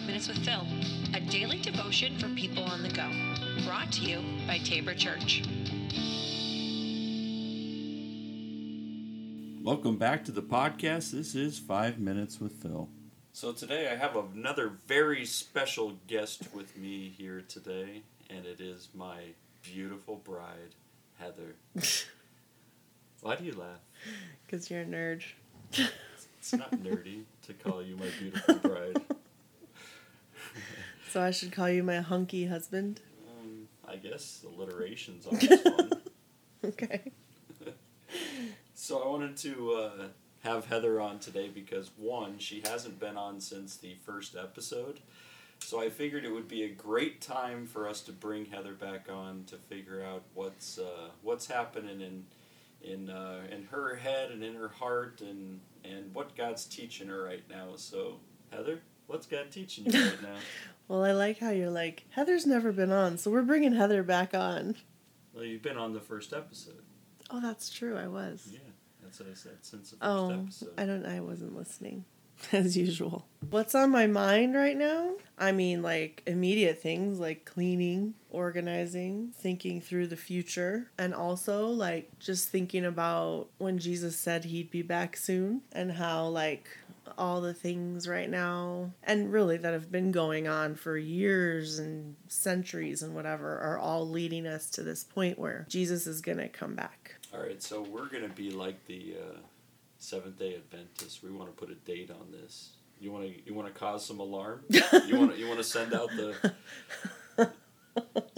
Five Minutes with Phil, a daily devotion for people on the go. Brought to you by Tabor Church. Welcome back to the podcast. This is Five Minutes with Phil. So today I have another very special guest with me here today, and it is my beautiful bride, Heather. Why do you laugh? Because you're a nerd. It's not nerdy to call you my beautiful bride. So I should call you my hunky husband? Um, I guess alliteration's always fun. Okay. So I wanted to uh, have Heather on today because one, she hasn't been on since the first episode. So I figured it would be a great time for us to bring Heather back on to figure out what's uh, what's happening in in uh, in her head and in her heart and and what God's teaching her right now. So Heather, what's God teaching you right now? Well, I like how you're like, Heather's never been on, so we're bringing Heather back on. well, you've been on the first episode. Oh, that's true. I was. Yeah, that's what I said since the oh, first Oh, episode. I don't. I wasn't listening, as usual. What's on my mind right now? I mean, like immediate things like cleaning, organizing, thinking through the future, and also like just thinking about when Jesus said he'd be back soon and how like all the things right now and really that have been going on for years and centuries and whatever are all leading us to this point where Jesus is going to come back. All right, so we're gonna be like the uh, Seventh Day Adventists. We want to put a date on this. You want to you want to cause some alarm. you want to you want to send out the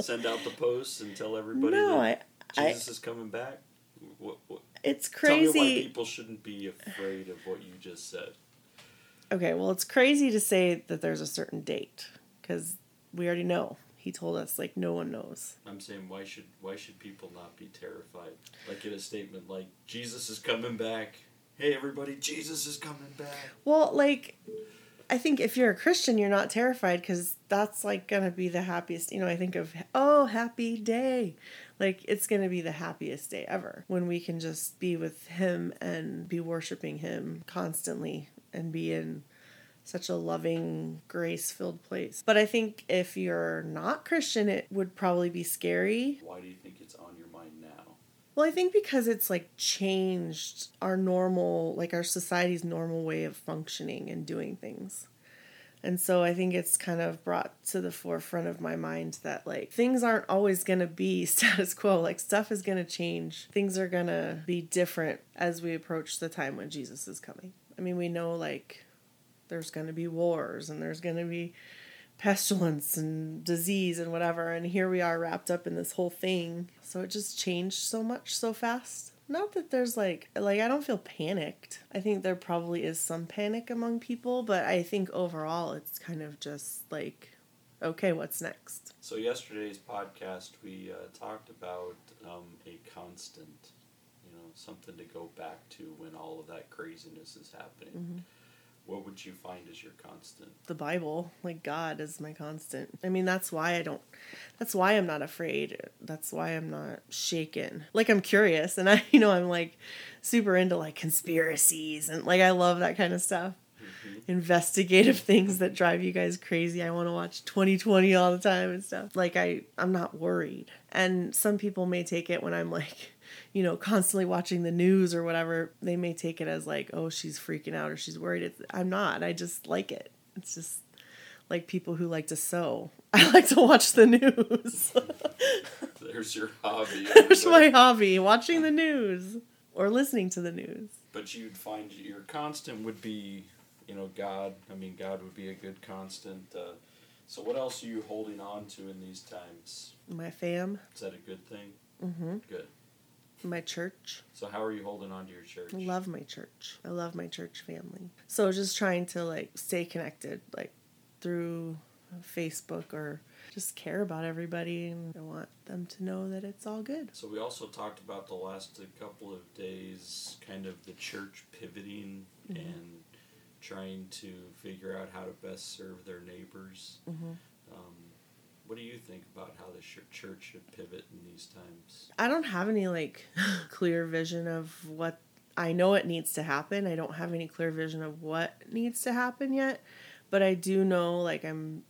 send out the posts and tell everybody No, that I- I- Jesus is coming back. What, what, It's Tell me why crazy. people shouldn't be afraid of what you just said. Okay, well, it's crazy to say that there's a certain date because we already know. He told us like no one knows. I'm saying why should why should people not be terrified? Like in a statement like Jesus is coming back. Hey everybody, Jesus is coming back. Well, like I think if you're a Christian, you're not terrified because that's like gonna be the happiest. You know, I think of oh, happy day. Like it's gonna be the happiest day ever when we can just be with Him and be worshiping Him constantly and be in such a loving, grace filled place. But I think if you're not Christian, it would probably be scary Why do you think it's on your mind now? Well, I think because it's like changed our normal, like our society's normal way of functioning and doing things. And so I think it's kind of brought to the forefront of my mind that like things aren't always going to be status quo. Like stuff is going to change. Things are going to be different as we approach the time when Jesus is coming. I mean, we know like there's going to be wars and there's going to be pestilence and disease and whatever and here we are wrapped up in this whole thing. So it just changed so much so fast. Not that there's like like i don't feel panicked. I think there probably is some panic among people but i think overall it's kind of just like okay what's next? So yesterday's podcast, we uh, talked about um, a constant, you know, something to go back to when all of that craziness is happening. Mm-hmm. What would you find as your constant? the bible. Like god is my constant. I mean that's why i don't that's why i'm not afraid. That's why i'm not shaken. Like i'm curious and i you know i'm like super into like conspiracies and like i love that kind of stuff investigative things that drive you guys crazy. I want to watch 2020 all the time and stuff. Like i i'm not worried. And some people may take it when i'm like you know constantly watching the news or whatever they may take it as like oh she's freaking out or she's worried. It's, i'm not. I just like it. It's just like people who like to sew. I like to watch the news. There's your hobby. there's my hobby watching the news or listening to the news. But you'd find your constant would be, you know, God. I mean, God would be a good constant. Uh, so what else are you holding on to in these times? my fam Is that a good thing? Mm-hmm. Good. my church So how are you holding on to your church? I love my church. I love my church family. So just trying to like stay connected, like through Facebook or just care about everybody and I want them to know that it's all good. So we also talked about the last couple of days, kind of the church pivoting Mm-hmm. and trying to figure out how to best serve their neighbors. Mhm. Um, what do you think about how the sh- church should pivot in these times? I don't have any like clear vision of what I know it needs to happen. I don't have any clear vision of what needs to happen yet, But I do know like I'm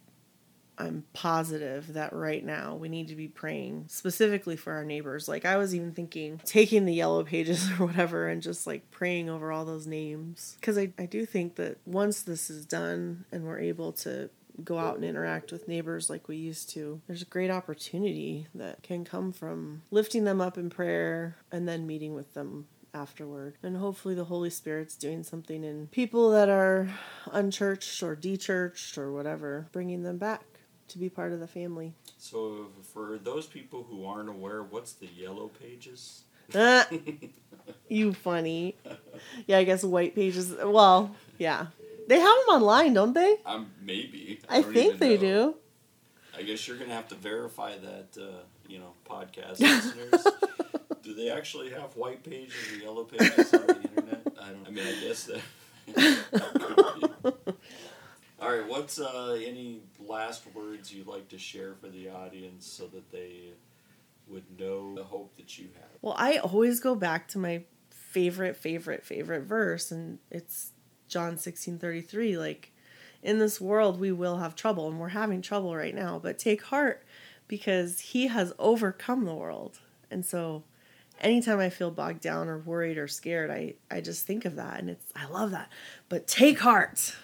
I'm positive that right now we need to be praying specifically for our neighbors. Like I was even thinking taking the yellow pages or whatever and just like praying over all those names. Because I, I do think that once this is done and we're able to go out and interact with neighbors like we used to, there's a great opportunity that can come from lifting them up in prayer and then meeting with them afterward. And hopefully the Holy Spirit's doing something in people that are unchurched or dechurched or whatever, bringing them back to be part of the family. So, for those people who aren't aware, what's the yellow pages? Ah, you funny. Yeah, I guess white pages. Well, yeah. They have them online, don't they? Um, maybe. I, don't think they know. do. I guess you're gonna have to verify that, uh, you know, podcast listeners. Do they actually have white pages or yellow pages on the internet? I don't. I mean, I guess that. All right. What's uh, any last words you'd like to share for the audience so that they would know the hope that you have? Well, I always go back to my favorite, favorite, favorite verse, and it's John sixteen thirty three. Like, in this world we will have trouble, and we're having trouble right now, but take heart because He has overcome the world. And so, anytime I feel bogged down or worried or scared, I, I just think of that, and it's I love that. But take heart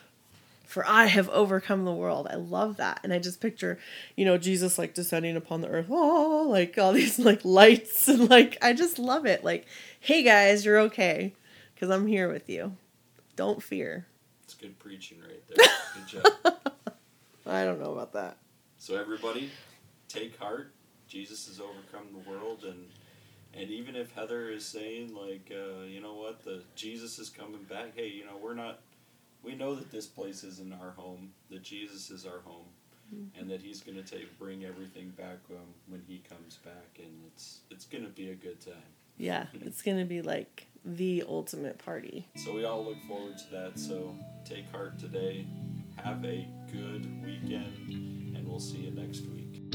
for I have overcome the world. I love that. And I just picture, you know, Jesus like descending upon the earth, oh, like all these like lights and like I just love it. Like, hey guys, you're okay cuz I'm here with you. Don't fear. It's good preaching right there. Good job. I don't know about that. So everybody, take heart. Jesus has overcome the world, and and even if Heather is saying like, uh, you know what, the Jesus is coming back. Hey, you know we're not. We know that this place isn't our home. That Jesus is our home, and that He's going to take bring everything back um, when He comes back, and it's it's going to be a good time. Yeah, it's going to be like the ultimate party. So we all look forward to that. So take heart today. Have a good weekend, and we'll see you next week.